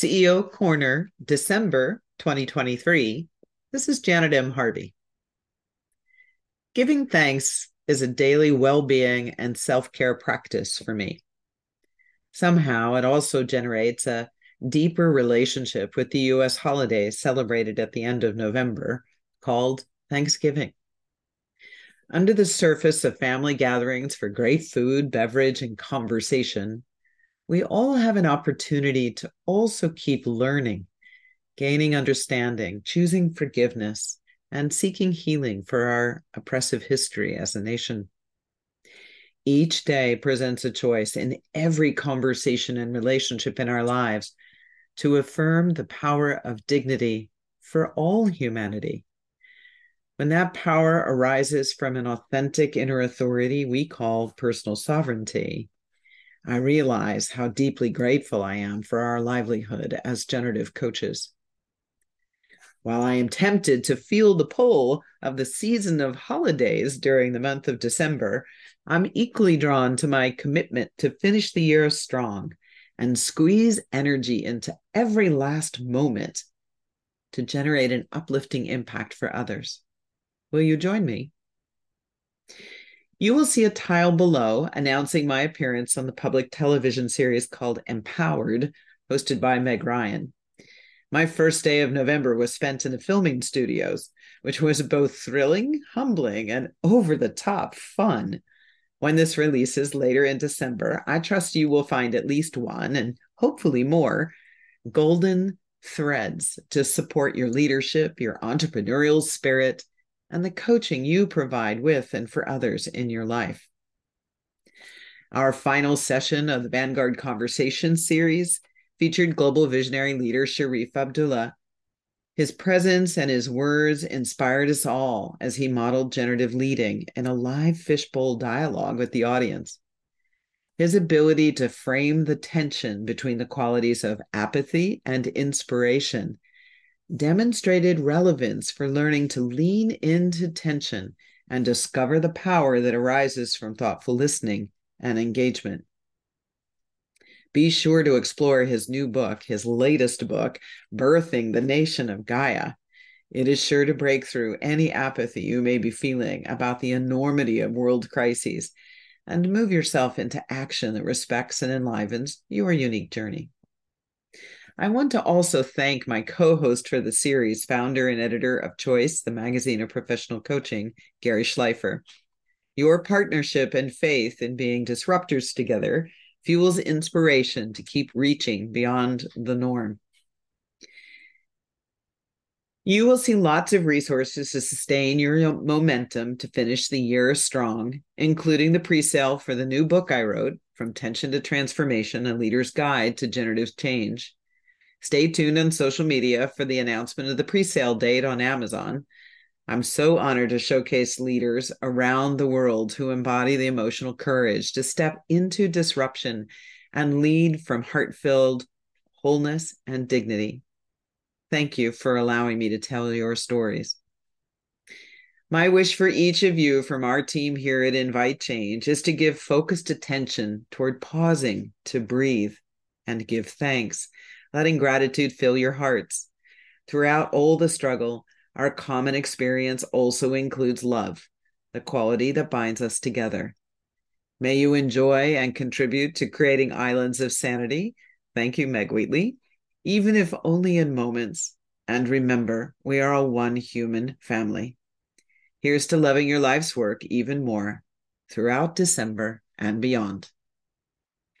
CEO Corner, December 2023. This is Janet M. Harvey. Giving thanks is a daily well being and self care practice for me. Somehow, it also generates a deeper relationship with the U.S. holiday celebrated at the end of November called Thanksgiving. Under the surface of family gatherings for great food, beverage, and conversation, we all have an opportunity to also keep learning, gaining understanding, choosing forgiveness, and seeking healing for our oppressive history as a nation. Each day presents a choice in every conversation and relationship in our lives to affirm the power of dignity for all humanity. When that power arises from an authentic inner authority we call personal sovereignty, I realize how deeply grateful I am for our livelihood as generative coaches. While I am tempted to feel the pull of the season of holidays during the month of December, I'm equally drawn to my commitment to finish the year strong and squeeze energy into every last moment to generate an uplifting impact for others. Will you join me? You will see a tile below announcing my appearance on the public television series called Empowered, hosted by Meg Ryan. My first day of November was spent in the filming studios, which was both thrilling, humbling, and over the top fun. When this releases later in December, I trust you will find at least one and hopefully more golden threads to support your leadership, your entrepreneurial spirit, and the coaching you provide with and for others in your life. Our final session of the Vanguard Conversation series featured global visionary leader Sharif Abdullah. His presence and his words inspired us all as he modeled generative leading in a live fishbowl dialogue with the audience. His ability to frame the tension between the qualities of apathy and inspiration demonstrated relevance for learning to lean into tension and discover the power that arises from thoughtful listening and engagement. Be sure to explore his new book, his latest book, Birthing the Nation of Gaia. It is sure to break through any apathy you may be feeling about the enormity of world crises and move yourself into action that respects and enlivens your unique journey. I want to also thank my co host for the series, founder and editor of Choice, the magazine of professional coaching, Garry Schleifer. Your partnership and faith in being disruptors together fuels inspiration to keep reaching beyond the norm. You will see lots of resources to sustain your momentum to finish the year strong, including the pre sale for the new book I wrote, From Tension to Transformation A Leader's Guide to Generative Change Stay tuned on social media for the announcement of the pre sale date on Amazon. I'm so honored to showcase leaders around the world who embody the emotional courage to step into disruption and lead from heart filled wholeness and dignity. Thank you for allowing me to tell your stories. My wish for each of you from our team here at Invite Change is to give focused attention toward pausing to breathe and give thanks letting gratitude fill your hearts. Throughout all the struggle, our common experience also includes love, the quality that binds us together. May you enjoy and contribute to creating islands of sanity. Thank you, Meg Wheatley, even if only in moments. And remember, we are a one human family. Here's to loving your life's work even more throughout December and beyond.